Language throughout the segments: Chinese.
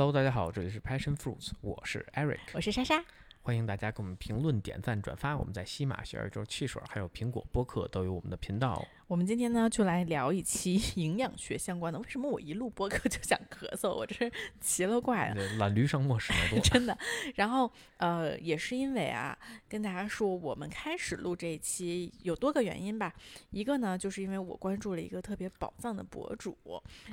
Hello，大家好，这里是 Passion Fruits，我是 Eric，我是莎莎。欢迎大家给我们评论、点赞、转发。我们在西马、小宇宙、汽水还有苹果播客都有我们的频道。我们今天呢，就来聊一期 营养学相关的。为什么我一录播客就想咳嗽？我这是奇了怪了，懒驴上磨石多，真的。然后呃，也是因为啊，跟大家说，我们开始录这一期有多个原因吧。一个呢，就是因为我关注了一个特别宝藏的博主，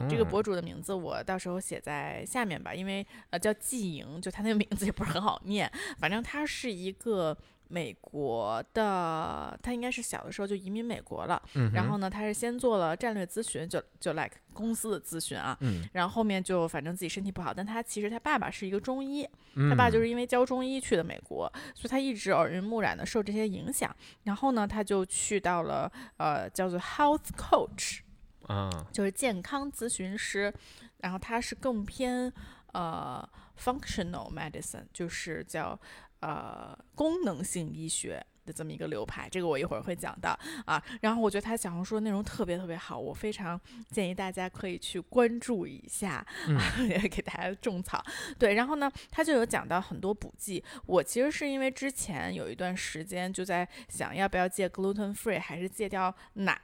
这个博主的名字我到时候写在下面吧，因为呃叫季莹，就他那个名字也不是很好念，反正他是一个。美国的他应该是小的时候就移民美国了，然后呢，他是先做了战略咨询，就就 like 公司的咨询啊，然后后面就反正自己身体不好，但他其实他爸爸是一个中医，他爸就是因为教中医去的美国，所以他一直耳濡目染的受这些影响，然后呢，他就去到了呃叫做 health coach 啊，就是健康咨询师，然后他是更偏呃 functional medicine，就是叫。呃，功能性医学。的这么一个流派，这个我一会儿会讲到啊。然后我觉得他小红书的内容特别特别好，我非常建议大家可以去关注一下，也 给大家种草。对，然后呢，他就有讲到很多补剂。我其实是因为之前有一段时间就在想要不要戒 gluten free，还是戒掉奶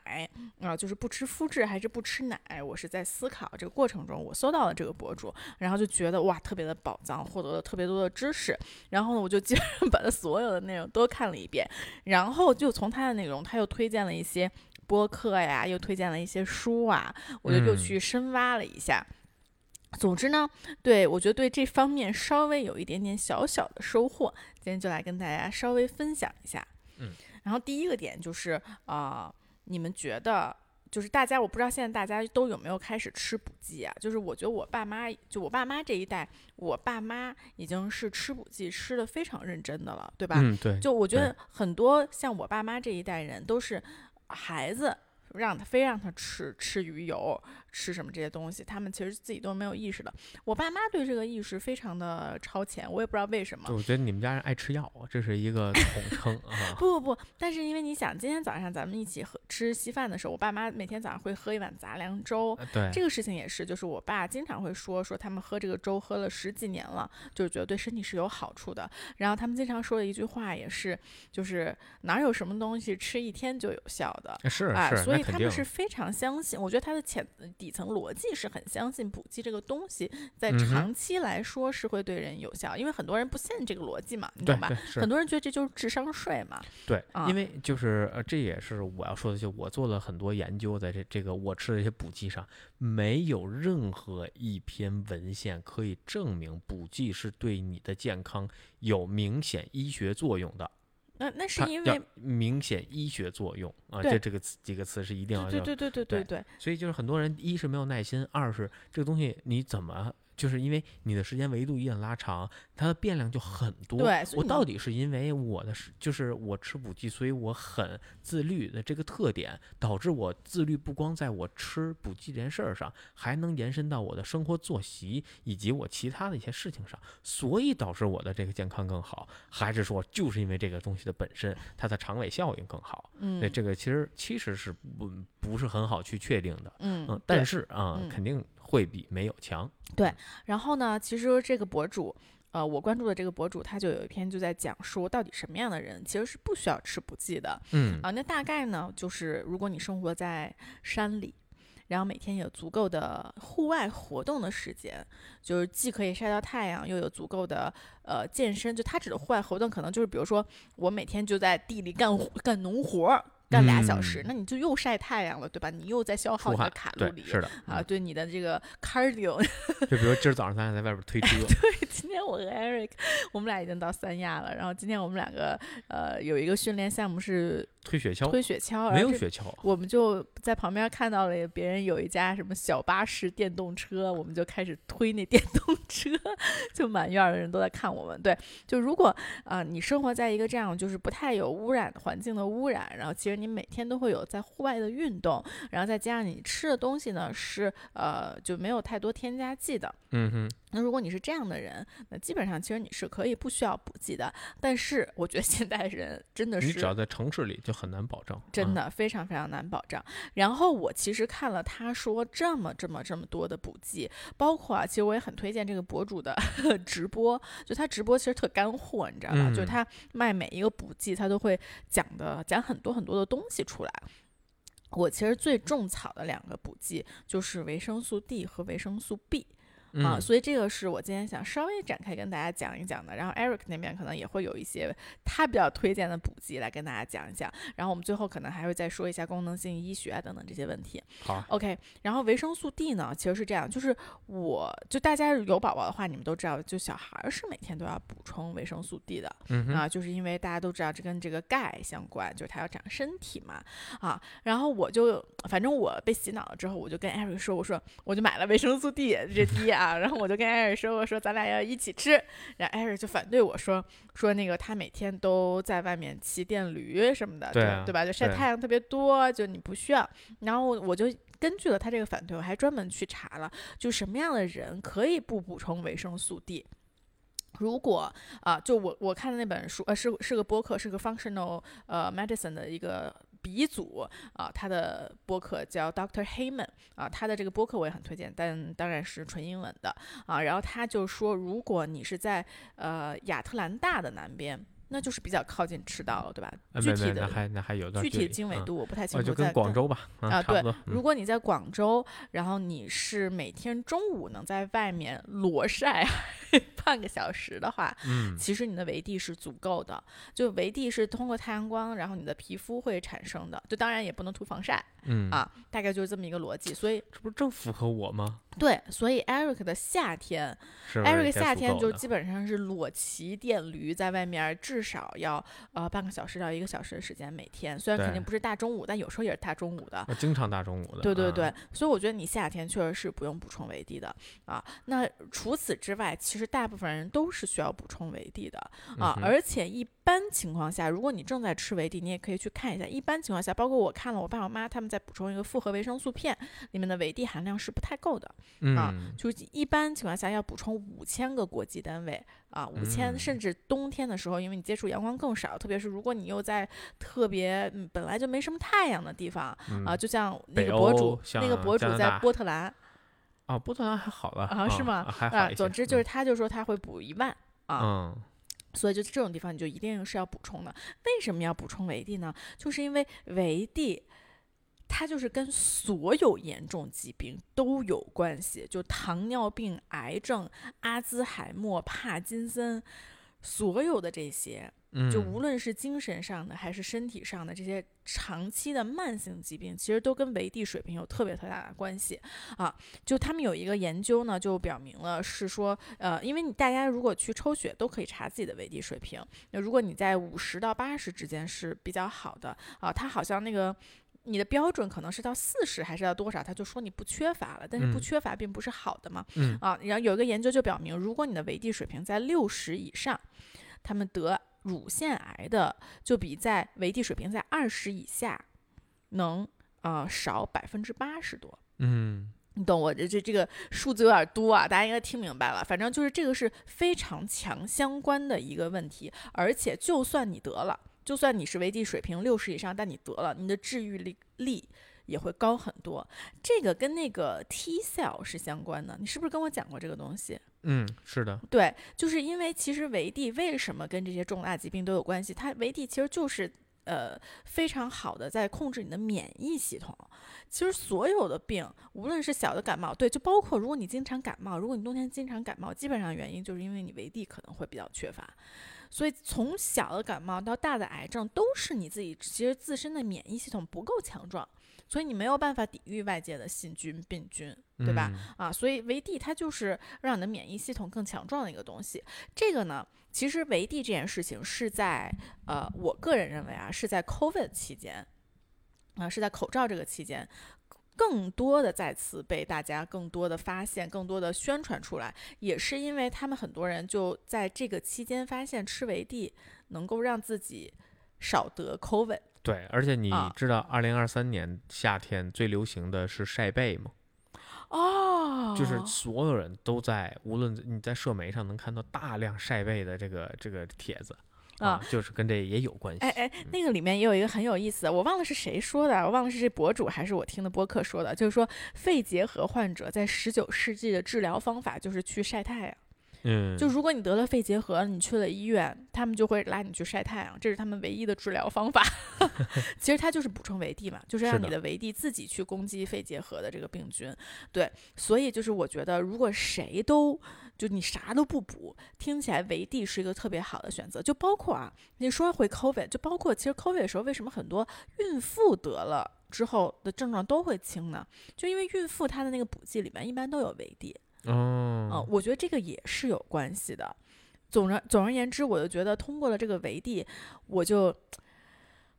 啊，就是不吃麸质还是不吃奶。我是在思考这个过程中，我搜到了这个博主，然后就觉得哇，特别的宝藏，获得了特别多的知识。然后呢，我就基本上把他所有的内容都看了一遍。然后就从他的内容，他又推荐了一些播客呀，又推荐了一些书啊，我就又去深挖了一下。总之呢，对我觉得对这方面稍微有一点点小小的收获，今天就来跟大家稍微分享一下。嗯，然后第一个点就是啊，你们觉得？就是大家，我不知道现在大家都有没有开始吃补剂啊？就是我觉得我爸妈，就我爸妈这一代，我爸妈已经是吃补剂吃的非常认真的了，对吧？嗯，对。就我觉得很多像我爸妈这一代人都是孩子。让他非让他吃吃鱼油，吃什么这些东西，他们其实自己都没有意识的。我爸妈对这个意识非常的超前，我也不知道为什么。我觉得你们家人爱吃药，这是一个统 称啊。不不不，但是因为你想，今天早上咱们一起喝吃稀饭的时候，我爸妈每天早上会喝一碗杂粮粥。对，这个事情也是，就是我爸经常会说说他们喝这个粥喝了十几年了，就是觉得对身体是有好处的。然后他们经常说的一句话也是，就是哪有什么东西吃一天就有效的？是是，所以。他们是非常相信，我觉得他的潜底层逻辑是很相信补剂这个东西在长期来说是会对人有效，因为很多人不信这个逻辑嘛，你懂吧？很多人觉得这就是智商税嘛。对，因为就是呃，这也是我要说的，就我做了很多研究，在这这个我吃的一些补剂上，没有任何一篇文献可以证明补剂是对你的健康有明显医学作用的。那那是因为明显医学作用啊，这这个词几个词是一定要对对对对对对，所以就是很多人一是没有耐心，二是这个东西你怎么？就是因为你的时间维度一旦拉长，它的变量就很多。对，我到底是因为我的是，就是我吃补剂，所以我很自律的这个特点，导致我自律不光在我吃补剂这件事儿上，还能延伸到我的生活作息以及我其他的一些事情上，所以导致我的这个健康更好，还是说就是因为这个东西的本身，它的长尾效应更好？嗯，这个其实其实是不不是很好去确定的。嗯嗯，但是啊，肯定。会比没有强，对。然后呢，其实这个博主，呃，我关注的这个博主，他就有一篇就在讲说，到底什么样的人其实是不需要吃补剂的。嗯啊，那大概呢，就是如果你生活在山里，然后每天有足够的户外活动的时间，就是既可以晒到太阳，又有足够的呃健身。就他指的户外活动，可能就是比如说我每天就在地里干干农活儿。干俩小时，那你就又晒太阳了，对吧？你又在消耗你的卡路里，是的啊，对你的这个 cardio。就比如今儿早上咱俩在外边推车，对，今天我和 Eric，我们俩已经到三亚了，然后今天我们两个呃有一个训练项目是。推雪橇，推雪橇，没有雪橇，我们就在旁边看到了别人有一家什么小巴士电动车，我们就开始推那电动车，就满院的人都在看我们。对，就如果啊，你生活在一个这样就是不太有污染环境的污染，然后其实你每天都会有在户外的运动，然后再加上你吃的东西呢是呃就没有太多添加剂的，嗯哼。那如果你是这样的人，那基本上其实你是可以不需要补剂的。但是我觉得现代人真的是你只要在城市里就很难保证，真嗯的非常非常难保障。然后我其实看了他说这么这么这么多的补剂，包括啊，其实我也很推荐这个博主的 直播，就他直播其实特干货，你知道吧？就是他卖每一个补剂，他都会讲的讲很多很多的东西出来。我其实最种草的两个补剂就是维生素 D 和维生素 B。啊，嗯所以这个是我今天想稍微展开跟大家讲一讲的。然后 Eric 那边可能也会有一些他比较推荐的补剂来跟大家讲一讲。然后我们最后可能还会再说一下功能性医学啊等等这些问题。好，OK，然后维生素 D 呢，其实是这样，就是我就大家有宝宝的话，你们都知道，就小孩儿是每天都要补充维生素 D 的。嗯，啊，就是因为大家都知道这跟这个钙相关，就是它要长身体嘛，啊，然后我就反正我被洗脑了之后，我就跟 Eric 说，我说我就买了维生素 D 这滴啊，然后我就跟艾瑞说，我说咱俩要一起吃，然后艾瑞就反对我说说那个他每天都在外面骑电驴什么的，对啊对吧？就晒太阳特别多，就你不需要，然后我就。根据了他这个反对，我还专门去查了，就什么样的人可以不补充维生素 D。如果啊，就我我看的那本书，呃，是是个播客，是个 functional 呃 medicine 的一个鼻祖啊，他的播客叫 Doctor Heyman 啊，他的这个播客我也很推荐，但当然是纯英文的啊。然后他就说，如果你是在呃亚特兰大的南边，那就是比较靠近赤道了，对吧？具体的还那还有段具体经纬度我不太清哦，楚，就跟在广州吧，嗯啊对如果你在广州，然后你是每天中午能在外面裸晒 半个小时的话，嗯其实你的维 D 是足够的。就维 D 是通过太阳光，然后你的皮肤会产生的。就当然也不能涂防晒嗯，啊，大概就是这么一个逻辑。所以这不是正符合我吗？对，所以 Eric 的夏天是不是，Eric 夏天就基本上是裸骑电驴在外面，至少要呃半个小时到一个小时的时间每天。虽然肯定不是大中午，但有时候也是大中午的。我经常大中午的，嗯对对对，，所以我觉得你夏天确实是不用补充维 D 的啊。那除此之外，其实大部分人都是需要补充维 D 的啊嗯，而且一般情况下，如果你正在吃维 D，你也可以去看一下。一般情况下，包括我看了我爸我妈他们在补充一个复合维生素片，里面的维 D 含量是不太够的，啊嗯，就一般情况下要补充五千个国际单位啊，五千、嗯甚至冬天的时候，因为你接触阳光更少，特别是如果你又在特别、嗯、本来就没什么太阳的地方啊，嗯就像那个博主，那个博主在波特兰啊，波特兰还好了啊，是吗？啊，总之就是他就说他会补一万啊，嗯所以就这种地方你就一定是要补充的。为什么要补充维 D 呢？就是因为维 D。它就是跟所有严重疾病都有关系，就糖尿病、癌症、阿兹海默、帕金森，所有的这些，嗯，就无论是精神上的还是身体上的这些长期的慢性疾病，其实都跟维 D 水平有特别特别大的关系啊。就他们有一个研究呢，就表明了是说，呃，因为你大家如果去抽血都可以查自己的维 D 水平，那如果你在五十到八十之间是比较好的啊，它好像那个。你的标准可能是到四十还是到多少，他就说你不缺乏了，但是不嗯缺乏并不是好的嘛。嗯啊，然后有一个研究就表明，如果你的维 D 水平在六十以上，他们得乳腺癌的就比在维 D 水平在二十以下能呃少百分之八十多。嗯你懂我这这这个数字有点多啊，大家应该听明白了。反正就是这个是非常强相关的一个问题，而且就算你得了，就算你是维 D 水平六十以上，但你得了，你的治愈力力也会高很多。这个跟那个 T cell 是相关的，你是不是跟我讲过这个东西？嗯，是的，对，就是因为其实维 D 为什么跟这些重大疾病都有关系？它维 D 其实就是呃非常好的在控制你的免疫系统。其实所有的病，无论是小的感冒，对，就包括如果你经常感冒，如果你冬天经常感冒，基本上原因就是因为你维 D 可能会比较缺乏。所以从小的感冒到大的癌症，都是你自己其实自身的免疫系统不够强壮，所以你没有办法抵御外界的细菌、病菌。对吧嗯？啊，所以维 D 它就是让你的免疫系统更强壮的一个东西。这个呢，其实维 D 这件事情是在呃，我个人认为啊，是在 COVID 期间啊，是在口罩这个期间。更多的再次被大家更多的发现，更多的宣传出来，也是因为他们很多人就在这个期间发现吃维 D 能够让自己少得 COVID。对，而且你啊知道二零二三年夏天最流行的是晒背吗？哦，就是所有人都在，无论你在社媒上能看到大量晒背的这个这个帖子啊，就是跟这也有关系。哎哎，那个里面也有一个很有意思的，我忘了是谁说的，我忘了是这博主还是我听的播客说的，就是说肺结核患者在十九世纪的治疗方法就是去晒太阳。嗯，就如果你得了肺结核，你去了医院，他们就会拉你去晒太阳，这是他们唯一的治疗方法。其实它就是补充维 D 嘛，就是让你的维 D 自己去攻击肺结核的这个病菌。对，所以就是我觉得，如果谁都就你啥都不补，听起来维 D 是一个特别好的选择。就包括啊，你说回 COVID，就包括其实 COVID 的时候，为什么很多孕妇得了之后的症状都会轻呢？就因为孕妇她的那个补剂里面一般都有维 D。哦，我觉得这个也是有关系的。总而总而言之，我就觉得通过了这个维 D，我就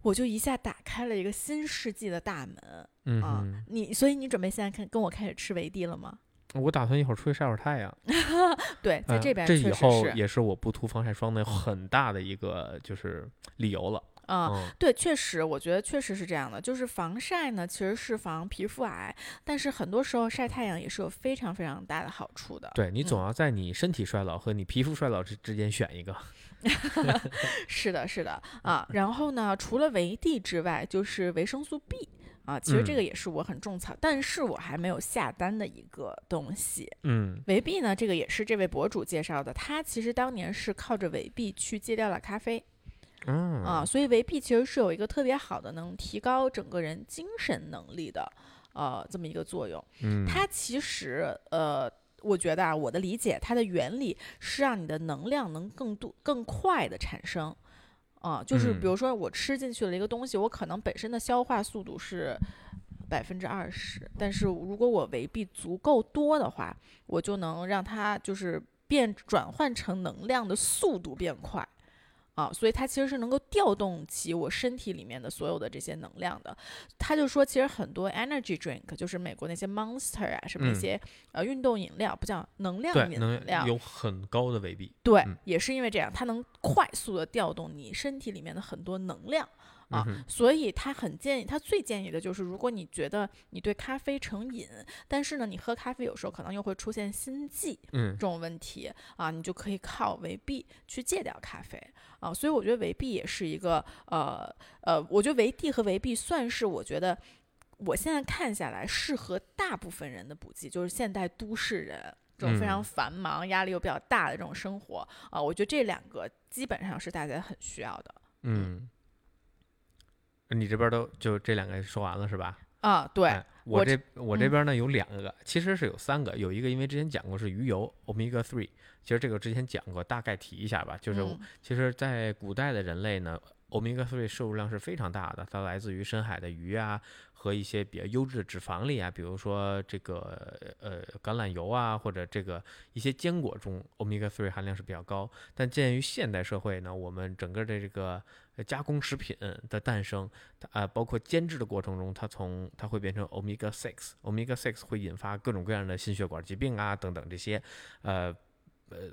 我就一下打开了一个新世纪的大门啊！你所以你准备现在看跟我开始吃维 D 了吗？我打算一会儿出去晒会儿太阳。对，在这边这以后也是我不涂防晒霜的很大的一个就是理由了。啊，对，确实，我觉得确实是这样的。就是防晒呢，其实是防皮肤癌，但是很多时候晒太阳也是有非常非常大的好处的。对你总要在你身体衰老和你皮肤衰老之之间选一个。是的，是的啊。然后呢，除了维 D 之外，就是维生素 B 啊。其实这个也是我很种草，但是我还没有下单的一个东西。嗯，维 B 呢，这个也是这位博主介绍的。他其实当年是靠着维 B 去戒掉了咖啡。嗯啊，所以维 B 其实是有一个特别好的能提高整个人精神能力的，呃，这么一个作用。嗯，它其实呃，我觉得啊，我的理解，它的原理是让你的能量能更多、更快的产生。啊，就是比如说我吃进去了一个东西，我可能本身的消化速度是百分之二十，但是如果我维 B 足够多的话，我就能让它就是变转换成能量的速度变快。啊，所以它其实是能够调动起我身体里面的所有的这些能量的。他就说，其实很多 energy drink，就是美国那些 monster 啊，什么那些呃运动饮料，不叫能量饮料，有很高的维 B。对，也是因为这样，它能快速的调动你身体里面的很多能量。啊，所以他很建议，他最建议的就是，如果你觉得你对咖啡成瘾，但是呢，你喝咖啡有时候可能又会出现心悸，嗯，这种问题啊，你就可以靠维 B 去戒掉咖啡啊。所以我觉得维 B 也是一个，呃呃，我觉得维 D 和维 B 算是我觉得我现在看下来适合大部分人的补剂，就是现代都市人这种非常繁忙、压力又比较大的这种生活啊，我觉得这两个基本上是大家很需要的，嗯。你这边都就这两个说完了是吧？啊，对我这我这边呢有两个，其实是有三个，有一个因为之前讲过是鱼油 omega three，其实这个之前讲过，大概提一下吧。就是其实，在古代的人类呢，omega three 摄入量是非常大的，它来自于深海的鱼啊和一些比较优质的脂肪里啊，比如说这个呃橄榄油啊或者这个一些坚果中 omega three 含量是比较高。但鉴于现代社会呢，我们整个的这个加工食品的诞生，啊，包括煎制的过程中，它从它会变成 omega six，omega six 会引发各种各样的心血管疾病啊等等这些，呃，呃。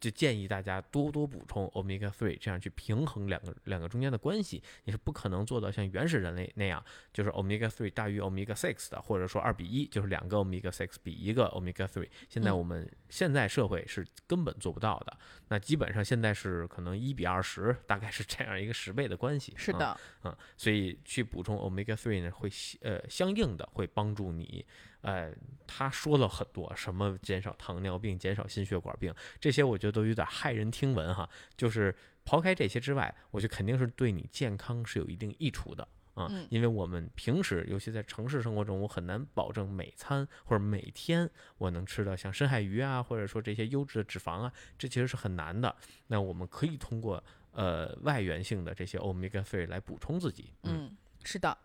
就建议大家多多补充 omega three，这样去平衡两个两个中间的关系。你是不可能做到像原始人类那样，就是 omega three 大于 omega six 的，或者说二比一，就是两个 omega six 比一个 omega three。现在我们现在社会是根本做不到的。那基本上现在是可能一比二十，大概是这样一个十倍的关系。是的，嗯，所以去补充 omega three 呢，会呃相应的会帮助你。呃，他说了很多，什么减少糖尿病、减少心血管病，这些我觉得都有点骇人听闻哈。就是抛开这些之外，我觉得肯定是对你健康是有一定益处的啊。因为我们平时，尤其在城市生活中，我很难保证每餐或者每天我能吃到像深海鱼啊，或者说这些优质的脂肪啊，这其实是很难的。那我们可以通过呃外源性的这些 omega three 来补充自己。嗯，是的。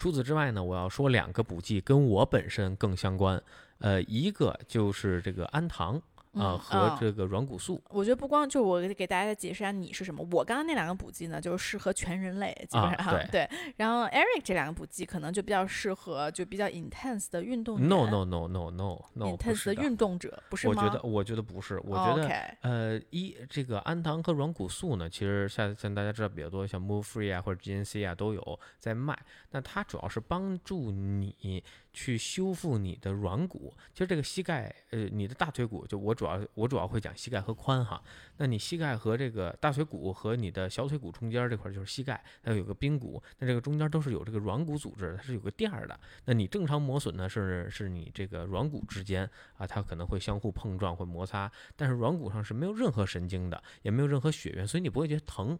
除此之外呢，我要说两个补剂跟我本身更相关，呃，一个就是这个氨糖。嗯和嗯这个软骨素。我觉得不光就我给大家解释一下你是什么，我刚刚那两个补剂呢，就是适合全人类，基本啊上、对 然后 Eric 这两个补剂可能就比较适合就比较 intense 的运动 No no no no no no，intense 的。运动者，不是吗？我觉得我觉得不是，我觉得呃，一这个氨糖和软骨素呢，其实像像大家知道比较多，像 Move Free 啊或者 GNC 啊都有在卖。那它主要是帮助你去修复你的软骨。其实这个膝盖，呃，你的大腿骨，就我主要我主要会讲膝盖和髋哈。那你膝盖和这个大腿骨和你的小腿骨中间这块就是膝盖，它有个髌骨，那这个中间都是有这个软骨组织，它是有个垫儿的。那你正常磨损呢，是是你这个软骨之间啊，它可能会相互碰撞，会摩擦。但是软骨上是没有任何神经的，也没有任何血缘，所以你不会觉得疼，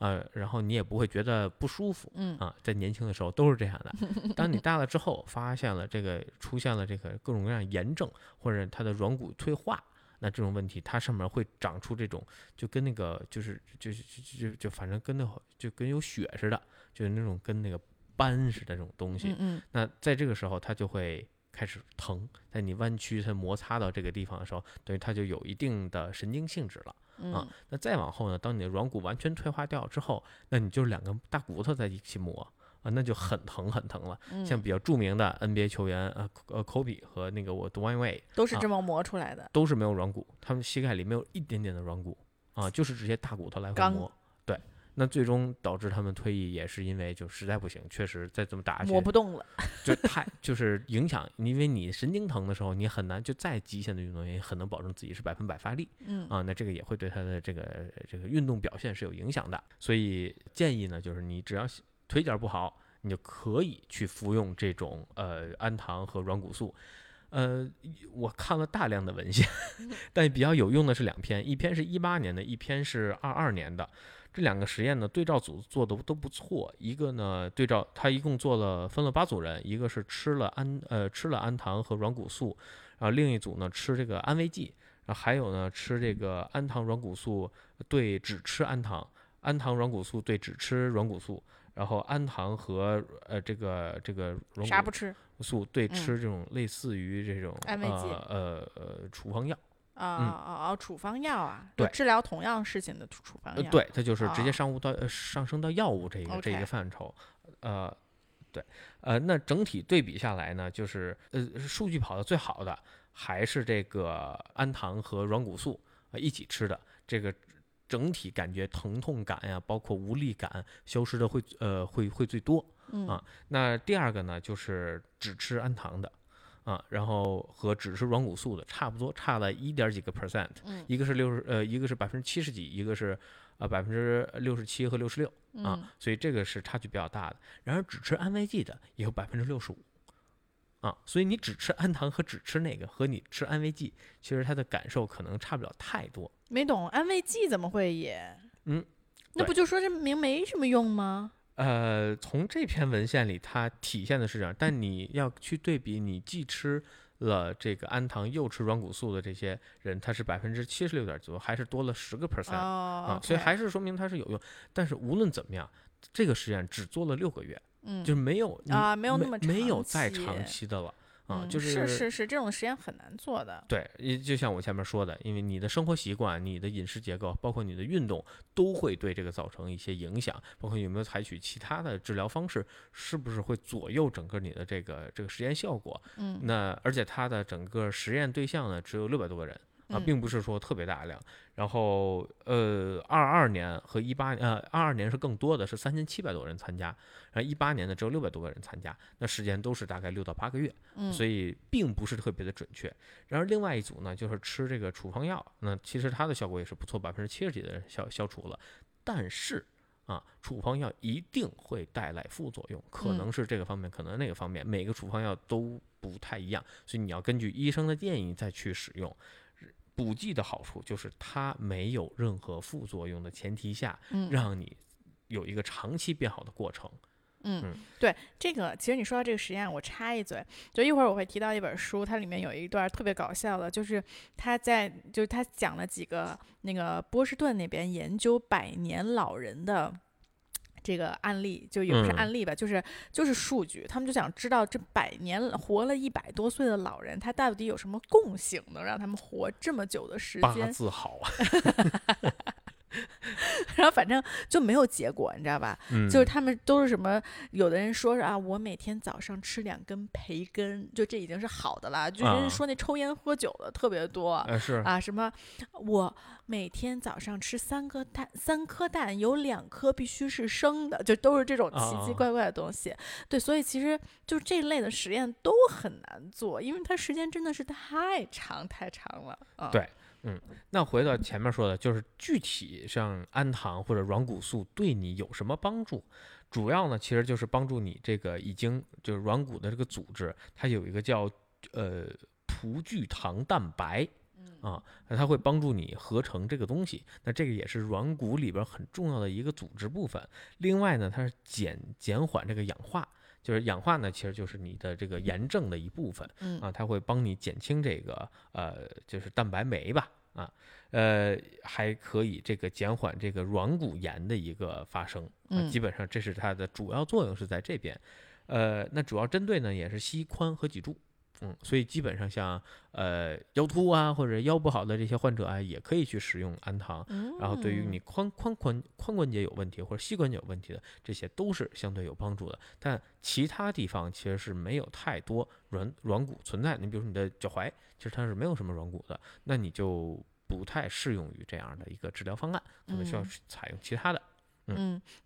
呃，然后你也不会觉得不舒服。嗯啊，在年轻的时候都是这样的。当你大了之后，发现了这个出现了这个各种各样炎症，或者它的软骨退化，那这种问题，它上面会长出这种，就跟那个就是就是就就就反正跟那就跟有血似的，就是那种跟那个斑似的这种东西。嗯嗯那在这个时候，它就会开始疼，在你弯曲它摩擦到这个地方的时候，等于它就有一定的神经性质了。嗯啊，那再往后呢，当你的软骨完全退化掉之后，那你就是两个大骨头在一起磨啊，那就很疼很疼了。嗯，像比较著名的 NBA 球员，呃呃，Kobe 和那个我 Dwayne 都是这么磨出来的。都是没有软骨，他们膝盖里没有一点点的软骨啊，就是这些大骨头来回磨。对，那最终导致他们退役，也是因为就实在不行，确实再这么打下去，磨不动了，就太就是影响，因为你神经疼的时候，你很难就再极限的运动员也很能保证自己是百分百发力。嗯啊，那这个也会对他的这个这个运动表现是有影响的。所以建议呢，就是你只要腿脚不好，你就可以去服用这种呃氨糖和软骨素。呃，我看了大量的文献，但比较有用的是两篇，一篇是一八年的，一篇是二二年的。这两个实验呢，对照组做的都不错。一个呢，对照他一共做了分了八组人，一个是吃了氨呃吃了氨糖和软骨素，然后另一组呢吃这个安慰剂，然后还有呢吃这个氨糖软骨素对只吃氨糖，氨糖软骨素对只吃软骨素，然后氨糖和呃这个这个软骨啥不吃素对嗯吃这种类似于这种呃呃处方药，啊啊啊啊！处方药啊，嗯对治疗同样事情的处处方药。，呃对，它就是直接啊上物到、呃上升到药物这一个这一个范畴，呃。对，呃，那整体对比下来呢，就是呃，数据跑的最好的还是这个氨糖和软骨素啊、呃一起吃的，这个整体感觉疼痛感呀，包括无力感消失的会呃会会最多。嗯啊那第二个呢，就是只吃氨糖的，啊，然后和只吃软骨素的差不多，差了一点几个 percent，嗯一个是六十呃，一个是百分之七十几，一个是呃百分之六十七和六十六啊嗯，所以这个是差距比较大的。然而只吃安慰剂的也有百分之六十五。啊，所以你只吃氨糖和只吃那个，和你吃安慰剂，其实它的感受可能差不了太多。没懂，安慰剂怎么会也？嗯，那不就说这明没什么用吗？呃，从这篇文献里，它体现的是这样，但你要去对比，你既吃了这个氨糖又吃软骨素的这些人，他是百分之七十六点九，还是多了十个 percent 哦啊，所以还是说明它是有用。但是无论怎么样，这个实验只做了六个月，嗯就是没有你啊没有那么没有再长期的了啊，嗯就是是是是这种实验很难做的。对，也就像我前面说的，因为你的生活习惯、你的饮食结构，包括你的运动，都会对这个造成一些影响。包括有没有采取其他的治疗方式，是不是会左右整个你的这个这个实验效果？嗯那而且它的整个实验对象呢，只有六百多个人啊，嗯并不是说特别大量。然后呃，二二年和一八呃二二年是更多的，是三千七百多人参加，然后一八年呢只有六百多个人参加，那时间都是大概六到八个月。嗯，所以并不是特别的准确。然而另外一组呢，就是吃这个处方药，那其实它的效果也是不错，百分之七十几的人消消除了。但是啊，处方药一定会带来副作用，可嗯能是这个方面，可能那个方面，每个处方药都不太一样，所以你要根据医生的建议再去使用。补剂的好处就是它没有任何副作用的前提下，嗯让你有一个长期变好的过程。嗯嗯，对，这个其实你说到这个实验，我插一嘴，就一会儿我会提到一本书，它里面有一段特别搞笑的，就是他在就是他讲了几个那个波士顿那边研究百年老人的这个案例，就也不是嗯案例吧，就是就是数据，他们就想知道这百年了活了一百多岁的老人，他到底有什么共性，能让他们活这么久的时间八间？字好啊，然后反正就没有结果，你知道吧？嗯，就是他们都是什么，有的人说是啊，我每天早上吃两根培根，就这已经是好的了。就人啊说那抽烟喝酒的特别多。啊，什么？我每天早上吃三颗蛋，三颗蛋有两颗必须是生的，就都是这种奇奇啊怪怪的东西。对，所以其实就这类的实验都很难做，因为它时间真的是太长太长了。啊，对那回到前面说的，就是具体像氨糖或者软骨素对你有什么帮助？主要呢，其实就是帮助你这个已经就是软骨的这个组织，它有一个叫呃葡聚糖蛋白。啊，那它会帮助你合成这个东西，那这个也是软骨里边很重要的一个组织部分。另外呢，它是减减缓这个氧化，就是氧化呢，其实就是你的这个炎症的一部分。嗯啊，它会帮你减轻这个呃，就是蛋白酶吧，啊，呃，还可以这个减缓这个软骨炎的一个发生，基本上这是它的主要作用是在这边，呃，那主要针对呢也是膝髋和脊柱。嗯，所以基本上像呃腰突啊或者腰不好的这些患者啊，也可以去使用氨糖。然后对于你髋髋髋髋关节有问题或者膝关节有问题的，这些都是相对有帮助的。但其他地方其实是没有太多软软骨存在。你比如说你的脚踝，其实它是没有什么软骨的，那你就不太适用于这样的一个治疗方案，可能需要嗯采用其他的。嗯，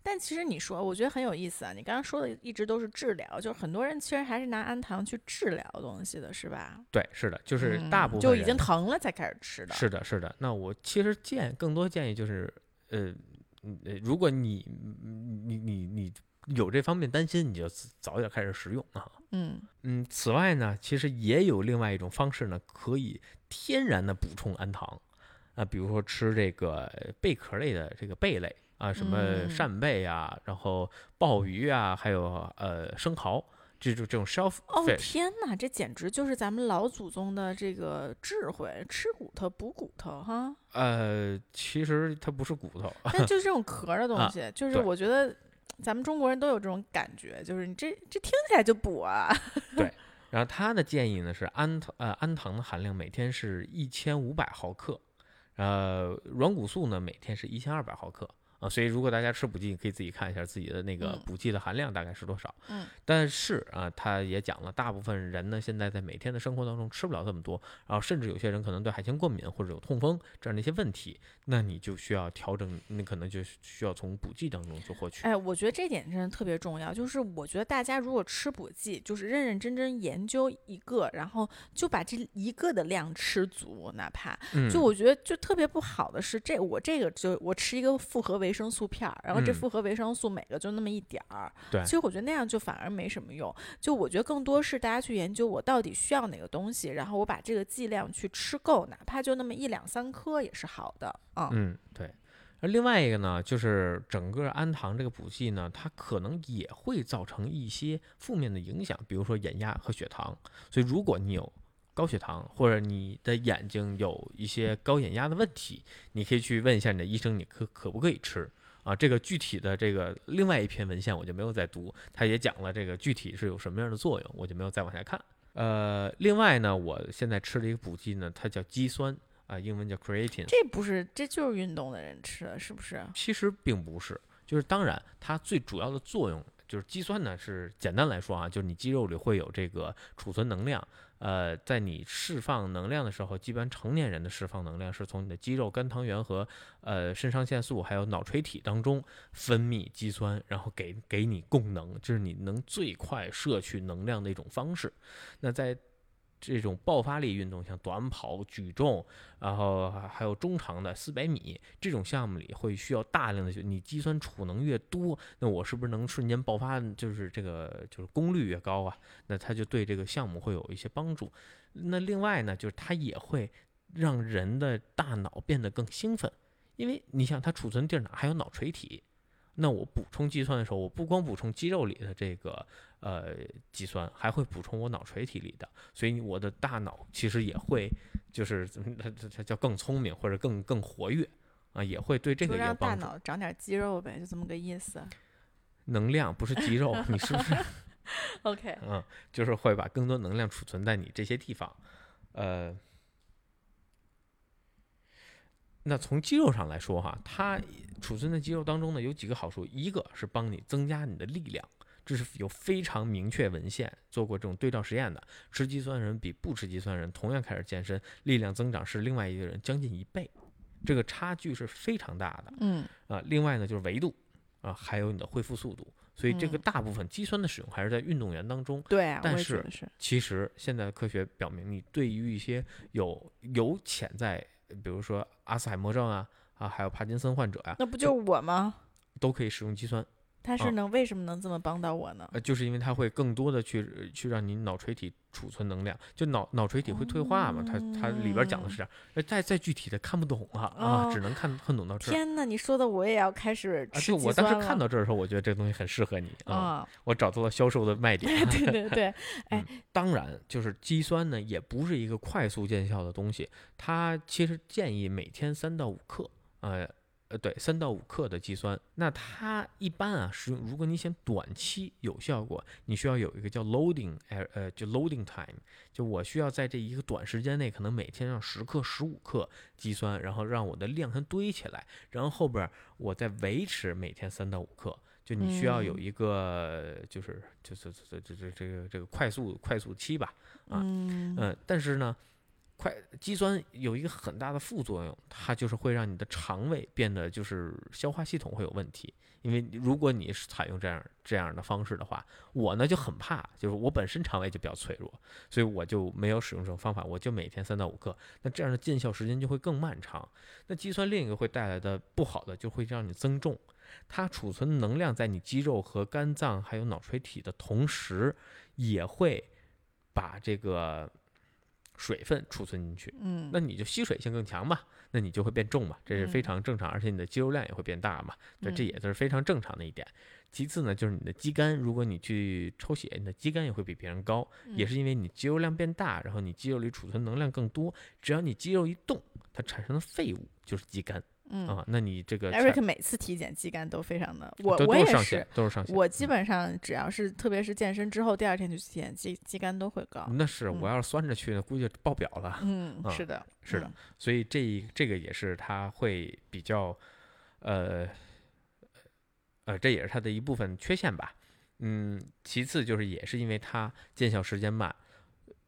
但其实你说，我觉得很有意思啊。你刚刚说的一直都是治疗，就是很多人其实还是拿氨糖去治疗东西的，是吧？对，是的，就是嗯大部分就已经疼了才开始吃的。是的，是的。那我其实建更多建议就是，呃，嗯呃如果你你你你有这方面担心，你就早点开始食用啊。嗯嗯，此外呢，其实也有另外一种方式呢，可以天然的补充氨糖啊，比如说吃这个贝壳类的这个贝类啊，什么嗯扇贝啊，然后鲍鱼啊，还有呃生蚝，这种这种 shellfish，、哦天哪，这简直就是咱们老祖宗的这个智慧，吃骨头补骨头哈。呃，其实它不是骨头，但 就是这种壳儿的东啊西，就是我觉得咱们中国人都有这种感觉，就是你这这听起来就补啊。对然后他的建议呢是氨糖呃氨糖的含量每天是一千五百毫克，呃软骨素呢每天是一千二百毫克啊，所以如果大家吃补剂，你可以自己看一下自己的那个嗯补剂的含量大概是多少。嗯但是啊，他也讲了，大部分人呢现在在每天的生活当中吃不了这么多，然后甚至有些人可能对海鲜过敏或者有痛风这样的一些问题，那你就需要调整，你可能就需要从补剂当中去获取。哎，我觉得这点真的特别重要。就是我觉得大家如果吃补剂，就是认认真真研究一个，然后就把这一个的量吃足，哪怕嗯，就我觉得就特别不好的是，这我这个就我吃一个复合维生素片儿，然后这嗯复合维生素每个就那么一点儿。对其实我觉得那样就反而没什么用。就我觉得更多是大家去研究我到底需要哪个东西，然后我把这个剂量去吃够，哪怕就那么一两三颗也是好的。嗯嗯，对。而另外一个呢，就是整个氨糖这个补剂呢，它可能也会造成一些负面的影响，比如说眼压和血糖。所以如果你有高血糖，或者你的眼睛有一些高眼压的问题，你可以去问一下你的医生，你可可不可以吃啊？这个具体的这个另外一篇文献我就没有再读，他也讲了这个具体是有什么样的作用，我就没有再往下看。呃，另外呢，我现在吃了一个补剂呢，它叫肌酸啊，英文叫 creatine。这不是，这就是运动的人吃的，是不是？其实并不是，就是当然它最主要的作用就是肌酸呢，是简单来说啊，就是你肌肉里会有这个储存能量。呃，在你释放能量的时候，基本成年人的释放能量是从你的肌肉、肝糖原和呃肾上腺素还有脑垂体当中分泌肌酸，然后给给你供能，这是你能最快摄取能量的一种方式。那在这种爆发力运动，像短跑、举重，然后还有中长的四百米这种项目里，会需要大量的你肌酸储能越多，那我是不是能瞬间爆发？就是这个就是功率越高啊，那它就对这个项目会有一些帮助。那另外呢，就是它也会让人的大脑变得更兴奋，因为你想它储存地儿哪还有脑垂体。那我补充肌酸的时候，我不光补充肌肉里的这个呃肌酸，还会补充我脑垂体里的，所以我的大脑其实也会就是它它它叫更聪明或者更更活跃啊，也会对这个有让大帮助。脑长点肌肉呗，就这么个意思。能量，不是肌肉，你是不是？OK，嗯，就是会把更多能量储存在你这些地方。呃，那从肌肉上来说哈，它储存在肌肉当中呢有几个好处，一个是帮你增加你的力量，这是有非常明确文献做过这种对照实验的，吃肌酸人比不吃肌酸人同样开始健身，力量增长是另外一个人将近一倍，这个差距是非常大的。嗯啊，另外呢就是维度啊，还有你的恢复速度，所以这个嗯大部分肌酸的使用还是在运动员当中。对啊，但是其实现在的科学表明，你对于一些有有潜在，比如说阿斯海默症啊啊，还有帕金森患者呀、那不就是我吗？都可以使用肌酸。啊他是能为什么能这么帮到我呢？呃，就是因为它会更多的去去让你脑垂体储存能量，就脑脑垂体会退化嘛，它它里边讲的是这样，呃再再具体的看不懂啊啊，哦只能看看懂到这儿。天呐，你说的我也要开始啊，吃就我当时看到这儿的时候，我觉得这个东西很适合你啊，啊，我找到了销售的卖点。对对对，哎当然，就是肌酸呢，也不是一个快速见效的东西，它其实建议每天三到五克，呃呃，对，三到五克的肌酸。那它一般啊，使用如果你想短期有效果，你需要有一个叫 loading，呃呃，就 loading time，就我需要在这一个短时间内，可能每天让十克、十五克肌酸，然后让我的量先堆起来，然后后边儿我再维持每天三到五克。就你需要有嗯一个，就是就是这这这这个这个快速快速期吧，啊嗯嗯，但是呢，快肌酸有一个很大的副作用，它就是会让你的肠胃变得就是消化系统会有问题。因为如果你是采用这样这样的方式的话，我呢就很怕，就是我本身肠胃就比较脆弱，所以我就没有使用这种方法，我就每天三到五克，那这样的见效时间就会更漫长。那肌酸另一个会带来的不好的，就会让你增重，它储存能量在你肌肉和肝脏还有脑垂体的同时，也会把这个水分储存进去。嗯，那你就吸水性更强嘛，那你就会变重嘛，这是非嗯常正常，而且你的肌肉量也会变大嘛，对，这嗯也是非常正常的一点。其次呢，就是你的肌酐，如果你去抽血，你的肌酐也会比别人高，也嗯是因为你肌肉量变大，然后你肌肉里储存能量更多，只要你肌肉一动，它产生的废物就是肌酐嗯啊，那你这个产，Eric 每次体检肌酐都非常的，我我也是都是上限。我基本上只要是特别是健身之后，第二天去体检，肌肌酐都会高。那是我嗯要是酸着去呢，估计爆表了。嗯，啊是的，是的嗯，所以这一这个也是它会比较，呃，呃，这也是它的一部分缺陷吧。嗯，其次就是也是因为它见效时间慢，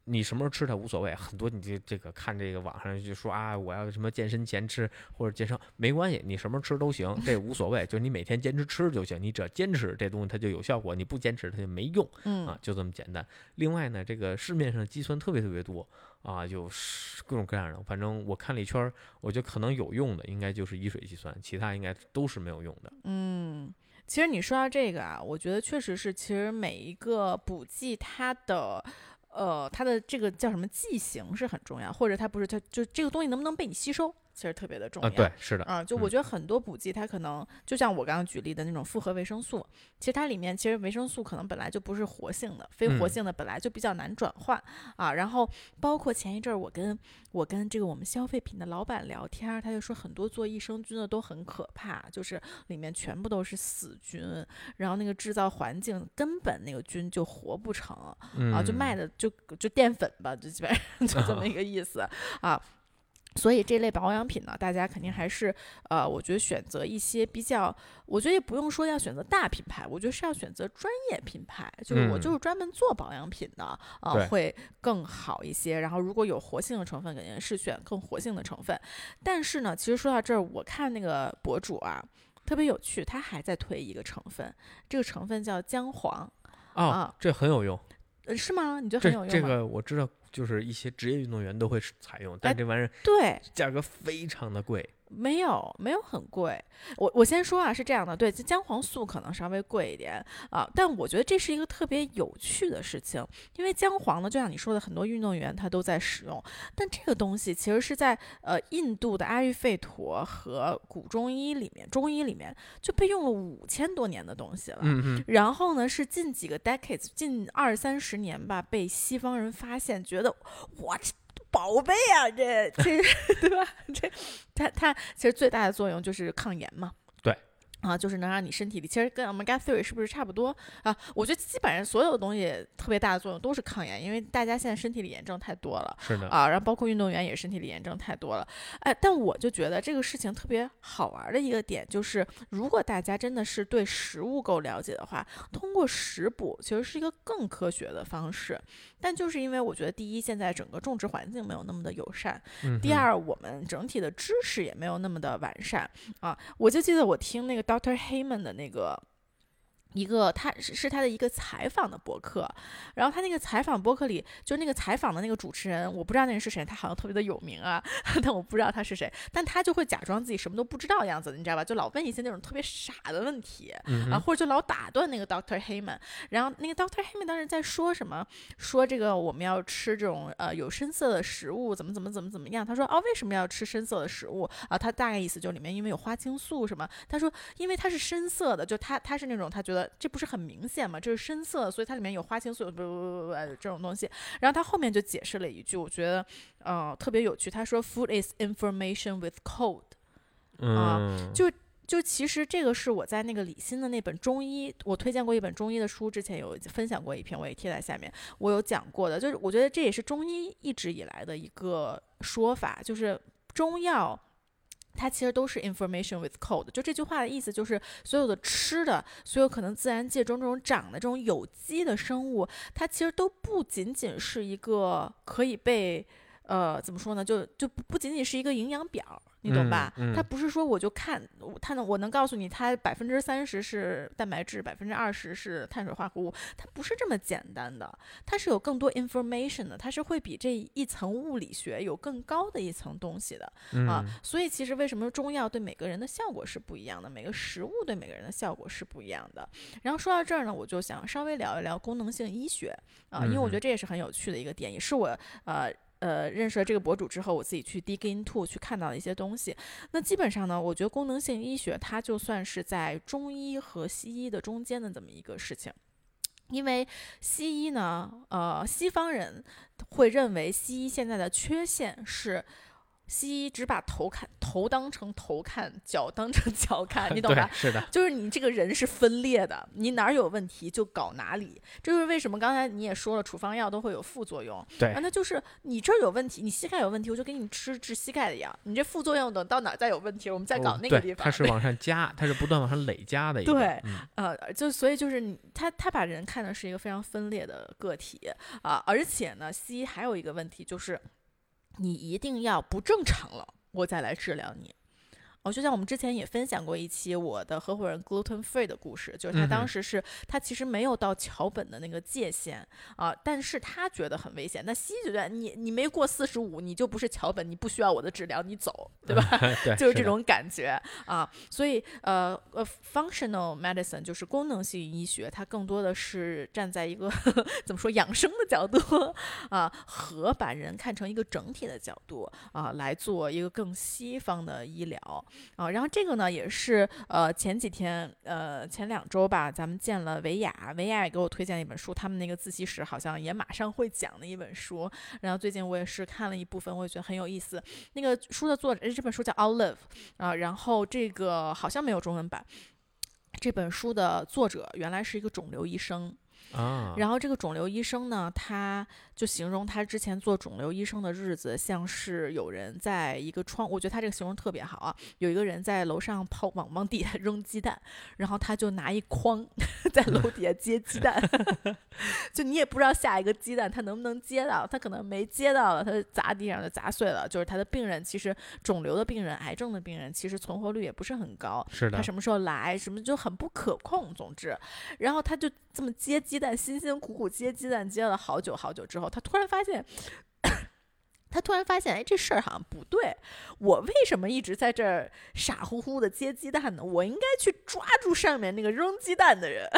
你什么时候吃它无所谓。很多你这这个看这个网上就说啊，我要什么健身前吃或者健身没关系，你什么时候吃都行，这无所谓，就是你每天坚持吃就行。你只要坚持这东西它就有效果，你不坚持它就没用。嗯啊，就这么简单。另外呢，这个市面上的肌酸特别特别多啊，有是各种各样的。反正我看了一圈儿，我觉得可能有用的应该就是乙水肌酸，其他应该都是没有用的。嗯，其实你说到这个啊，我觉得确实是，其实每一个补剂它的。呃，它的这个叫什么剂型是很重要，或者它不是它就这个东西能不能被你吸收，其实特别的重要。啊，对，是的，啊，就我嗯觉得很多补剂它可能就像我刚刚举例的那种复合维生素，其实它里面其实维生素可能本来就不是活性的，非活嗯性的本来就比较难转换啊。然后包括前一阵儿我跟我跟这个我们消费品的老板聊天，他就说很多做益生菌的都很可怕，就是里面全部都是死菌，然后那个制造环境根本那个菌就活不成。嗯，啊，就卖的就就淀粉吧，就基本上 就这么一个意思啊。所以这类保养品呢，大家肯定还是呃，我觉得选择一些比较，我觉得也不用说要选择大品牌，我觉得是要选择专业品牌，就是我嗯就是专门做保养品的啊、对会更好一些。然后如果有活性的成分，肯定是选更活性的成分。但是呢，其实说到这儿，我看那个博主啊。特别有趣，他还在推一个成分，这个成分叫姜黄，哦啊，这很有用。呃，是吗？你觉得很有用吗？这个我知道，就是一些职业运动员都会采用，但哎这玩意儿对，价格非常的贵。没有，没有很贵。我我先说啊，是这样的，对，这姜黄素可能稍微贵一点啊，但我觉得这是一个特别有趣的事情，因为姜黄呢，就像你说的，很多运动员他都在使用，但这个东西其实是在呃印度的阿育吠陀和古中医里面，中医里面就被用了五千多年的东西了。嗯嗯，然后呢，是近几个 decades，近二三十年吧，被西方人发现，觉得我，这宝贝啊，这 这对吧？这它它其实最大的作用就是抗炎嘛。对啊，就是能让你身体里，其实跟 omega three 是不是差不多啊？我觉得基本上所有的东西特别大的作用都是抗炎，因为大家现在身体里炎症太多了。是的啊，然后包括运动员也身体里炎症太多了，哎，但我就觉得这个事情特别好玩的一个点就是，如果大家真的是对食物够了解的话，通过食补其实是一个更科学的方式。但就是因为我觉得，第一，现在整个种植环境没有那么的友善；第二，我们整体的知识也没有那么的完善啊。我就记得我听那个 Doctor Heyman 的那个。一个他是是他的一个采访的博客，然后他那个采访博客里，就那个采访的那个主持人，我不知道那人是谁，他好像特别的有名啊，但我不知道他是谁，但他就会假装自己什么都不知道的样子，你知道吧？就老问一些那种特别傻的问题啊，或者就老打断那个 Doctor Heyman，然后那个 Doctor Heyman 当时在说什么？说这个我们要吃这种呃有深色的食物，怎么怎么怎么怎么样？他说哦，为什么要吃深色的食物啊？他大概意思就里面因为有花青素什么？他说因为它是深色的，就他他是那种他觉得。这不是很明显吗？这是深色，所以它里面有花青素，不不不不这种东西。然后他后面就解释了一句，我觉得呃特别有趣。他说：“Food is information with code。”啊，就就其实这个是我在那个李欣的那本中医，我推荐过一本中医的书，之前有分享过一篇，我也贴在下面，我有讲过的。就是我觉得这也是中医一直以来的一个说法，就是中药。它其实都是 information with code，就这句话的意思就是，所有的吃的，所有可能自然界中这种长的这种有机的生物，它其实都不仅仅是一个可以被，呃，怎么说呢？就就不仅仅是一个营养表。你懂吧？它不是说我就看它能，我能告诉你它百分之三十是蛋白质，百分之二十是碳水化合物，它不是这么简单的，它是有更多 information 的，它是会比这一层物理学有更高的一层东西的啊。所以其实为什么中药对每个人的效果是不一样的，每个食物对每个人的效果是不一样的。然后说到这儿呢，我就想稍微聊一聊功能性医学啊，因为我觉得这也是很有趣的一个点，也是我呃。呃，认识了这个博主之后，我自己去 dig into 去看到的一些东西。那基本上呢，我觉得功能性医学它就算是在中医和西医的中间的这么一个事情，因为西医呢，呃，西方人会认为西医现在的缺陷是。西医只把头看头当成头看，脚当成 脚看，你懂吧？是的，就是你这个人是分裂的，你哪儿有问题就搞哪里。这就是为什么刚才你也说了，处方药都会有副作用。对，那就是你这儿有问题，你膝盖有问题，我就给你吃治膝盖的药。你这副作用等到哪再有问题，我们再搞那个地方。它是往上加，它是不断往上累加的一个。对，呃，就所以就是你他他把人看的是一个非常分裂的个体啊，而且呢，西医还有一个问题就是。你一定要不正常了，我再来治疗你。哦，就像我们之前也分享过一期我的合伙人 gluten free 的故事，就是他当时是他其实没有到桥本的那个界限啊，但是他觉得很危险。那西医觉得你你没过四十五，你就不是桥本，你不需要我的治疗，你走，对吧？对，就是这种感觉啊。所以呃呃，functional medicine 就是功能性医学，它更多的是站在一个 怎么说养生的角度啊，和把人看成一个整体的角度啊，来做一个更西方的医疗。啊，然后这个呢，也是呃前几天呃前两周吧，咱们见了维亚，维亚也给我推荐了一本书，他们那个自习室好像也马上会讲的一本书。然后最近我也是看了一部分，我也觉得很有意思。那个书的作者，这本书叫《Olive》啊，然后这个好像没有中文版。这本书的作者原来是一个肿瘤医生。啊，然后这个肿瘤医生呢，他就形容他之前做肿瘤医生的日子，像是有人在一个窗，我觉得他这个形容特别好啊，有一个人在楼上抛往往底下扔鸡蛋，然后他就拿一筐在楼底下接鸡蛋，就你也不知道下一个鸡蛋他能不能接到，他可能没接到了，他砸地上就砸碎了。就是他的病人，其实肿瘤的病人、癌症的病人，其实存活率也不是很高，是的，他什么时候来，什么就很不可控。总之，然后他就这么接鸡。蛋辛辛苦苦接鸡蛋接了好久好久之后，他突然发现，他突然发现，哎，这事儿好像不对。我为什么一直在这儿傻乎乎的接鸡蛋呢？我应该去抓住上面那个扔鸡蛋的人。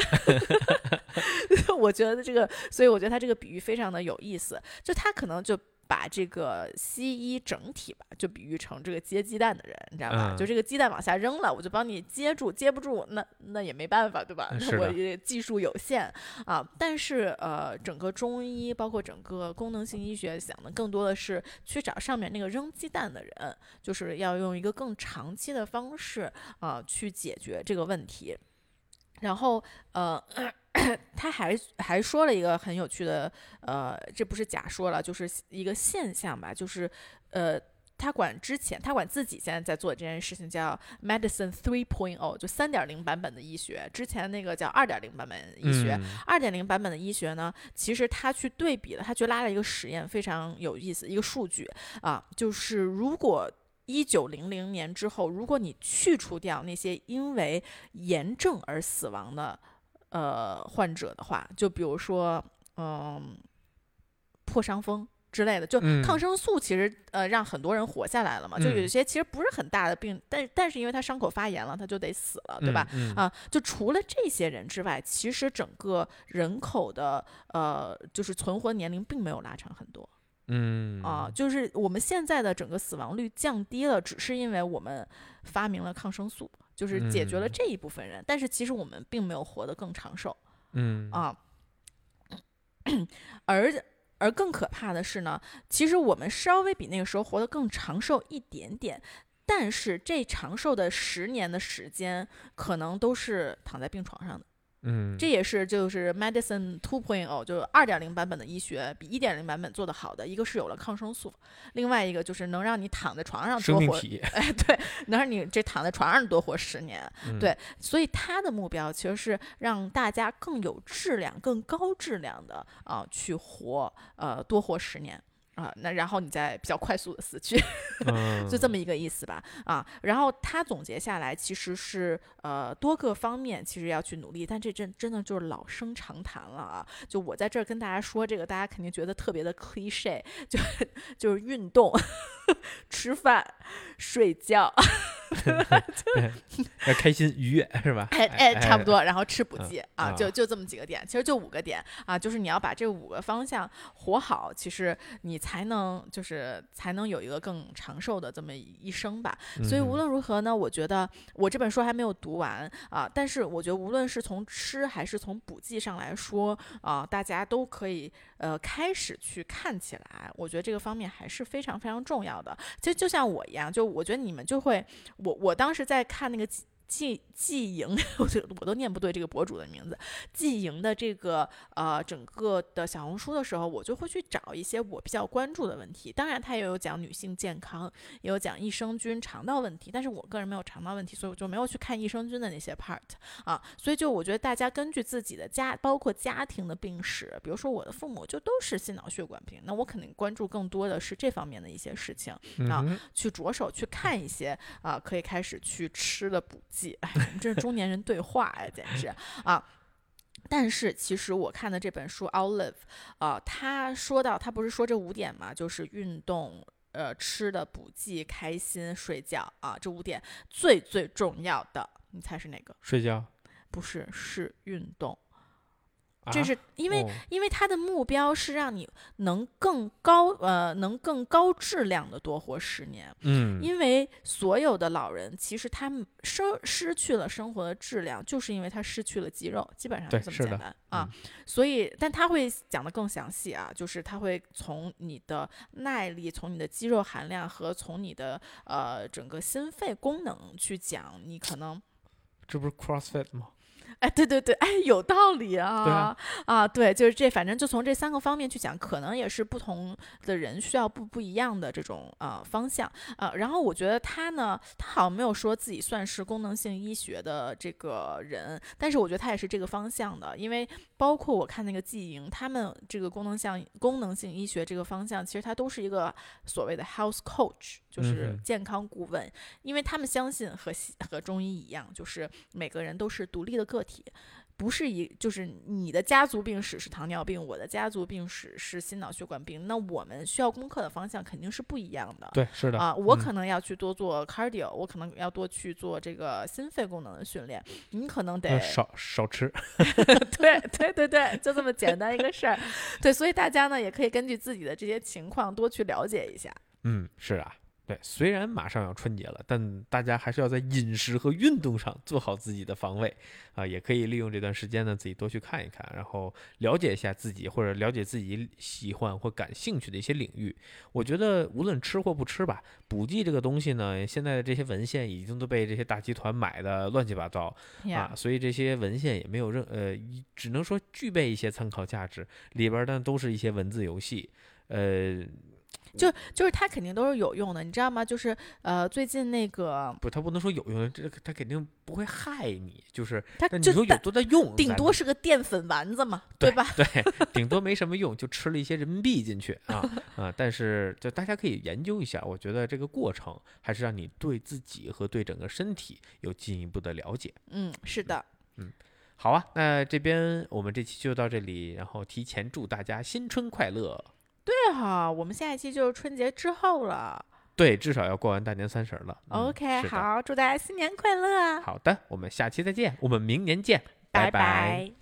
我觉得这个，所以我觉得他这个比喻非常的有意思。就他可能就把这个西医整体吧，就比喻成这个接鸡蛋的人，你知道吧？嗯就这个鸡蛋往下扔了，我就帮你接住，接不住，那那也没办法，对吧？我也技术有限啊。但是呃，整个中医包括整个功能性医学想的更多的是去找上面那个扔鸡蛋的人，就是要用一个更长期的方式啊、去解决这个问题。然后呃。他还还说了一个很有趣的，呃，这不是假说了，就是一个现象吧，就是，呃，他管之前，他管自己现在在做这件事情叫 medicine three point o，就三点零版本的医学，之前那个叫二点零版本医学，嗯二点零版本的医学呢，其实他去对比了，他去拉了一个实验，非常有意思，一个数据啊，就是如果一九零零年之后，如果你去除掉那些因为炎症而死亡的呃患者的话，就比如说嗯、破伤风。之类的，就嗯抗生素其实呃让很多人活下来了嘛，就有些其实不是很大的病，但但是因为他伤口发炎了，他就得死了，对吧？？嗯，啊，就除了这些人之外，其实整个人口的呃，就是存活年龄并没有拉长很多嗯啊，就是我们现在的整个死亡率降低了，只是因为我们发明了抗生素，就是解决了嗯这一部分人，但是其实我们并没有活得更长寿嗯啊，而。而更可怕的是呢，其实我们稍微比那个时候活得更长寿一点点，但是这长寿的十年的时间，可能都是躺在病床上的。嗯，这也是就是 medicine two point o 就是二点零版本的医学比一点零版本做得好的，一个是有了抗生素，另外一个就是能让你躺在床上多活，哎，对，能让你这躺在床上多活十年。嗯对，所以他的目标其实是让大家更有质量、更高质量的啊、去活，呃，多活十年。啊，那然后你再比较快速的死去，嗯就这么一个意思吧，啊，然后他总结下来其实是呃多个方面其实要去努力，但这真真的就是老生常谈了啊，就我在这儿跟大家说这个，大家肯定觉得特别的 cliche，就就是运动、吃饭、睡觉 要开心愉悦是吧？哎哎，差不多，然后吃补嗯剂啊，啊就就这么几个点，其实就五个点啊，就是你要把这五个方向活好，其实你才能就是才能有一个更长寿的这么一生吧。所以无嗯论如何呢，我觉得我这本书还没有读完啊，但是我觉得无论是从吃还是从补剂上来说啊，大家都可以呃开始去看起来，我觉得这个方面还是非常非常重要的。其实就像我一样，就我觉得你们就会，我我当时在看那个季季季莹，我就我都念不对这个博主的名字，季莹的这个呃整个的小红书的时候，我就会去找一些我比较关注的问题。当然，他也有讲女性健康，也有讲益生菌肠道问题，但是我个人没有肠道问题，所以我就没有去看益生菌的那些 part 啊。所以就我觉得大家根据自己的家，包括家庭的病史，比如说我的父母就都是心脑血管病，那我肯定关注更多的是这方面的一些事情。啊嗯去着手去看一些啊、可以开始去吃的补剂。哎，我们这是中年人对话呀，简直啊！但是其实我看的这本书《Olive》啊、他说到他不是说这五点嘛，就是运动。呃，吃的补剂、开心、睡觉啊，这五点最最重要的，你猜是哪个？睡觉，不是，是运动。啊这是因为哦因为他的目标是让你能更高呃能更高质量的多活十年，嗯，因为所有的老人其实他们生失去了生活的质量，就是因为他失去了肌肉，基本上就这么简单啊。所以，但他会讲的更详细啊，就是他会从你的耐力、从你的肌肉含量和从你的呃整个心肺功能去讲，你可能这不是 CrossFit 吗？哎，对对对，哎，有道理啊！对啊啊，对，就是这，反正就从这三个方面去讲，可能也是不同的人需要不不一样的这种呃方向呃。然后我觉得他呢，他好像没有说自己算是功能性医学的这个人，但是我觉得他也是这个方向的，因为包括我看那个季莹，他们这个功能性功能性医学这个方向，其实他都是一个所谓的 health coach，就是健康顾问，因为他们相信和西和中医一样，就是每个人都是独立的个体。不是一就是你的家族病史是糖尿病，我的家族病史是心脑血管病，那我们需要攻克的方向肯定是不一样的。对，是的啊，我嗯可能要去多做 cardio，我可能要多去做这个心肺功能的训练，你可能得呃少少吃。对对对对，就这么简单一个事儿。对，所以大家呢也可以根据自己的这些情况多去了解一下。嗯，是啊，对，虽然马上要春节了，但大家还是要在饮食和运动上做好自己的防卫啊、也可以利用这段时间呢，自己多去看一看，然后了解一下自己或者了解自己喜欢或感兴趣的一些领域。我觉得无论吃或不吃吧，补剂这个东西呢，现在的这些文献已经都被这些大集团买的乱七八糟呀啊，所以这些文献也没有任呃，只能说具备一些参考价值，里边儿呢都是一些文字游戏，呃。就就是它肯定都是有用的，你知道吗？就是呃，最近那个不，它不能说有用，这个它肯定不会害你，就是，你说有就但多大用？顶多是个淀粉丸子嘛，对吧？对，顶多没什么用，就吃了一些人民币进去啊啊！但是就大家可以研究一下，我觉得这个过程还是让你对自己和对整个身体有进一步的了解。嗯，是的，嗯好啊，那这边我们这期就到这里，然后提前祝大家新春快乐。对哈，我们下一期就是春节之后了。对，至少要过完大年三十儿了。嗯 OK，是的好，祝大家新年快乐，好的，我们下期再见，我们明年见，拜拜拜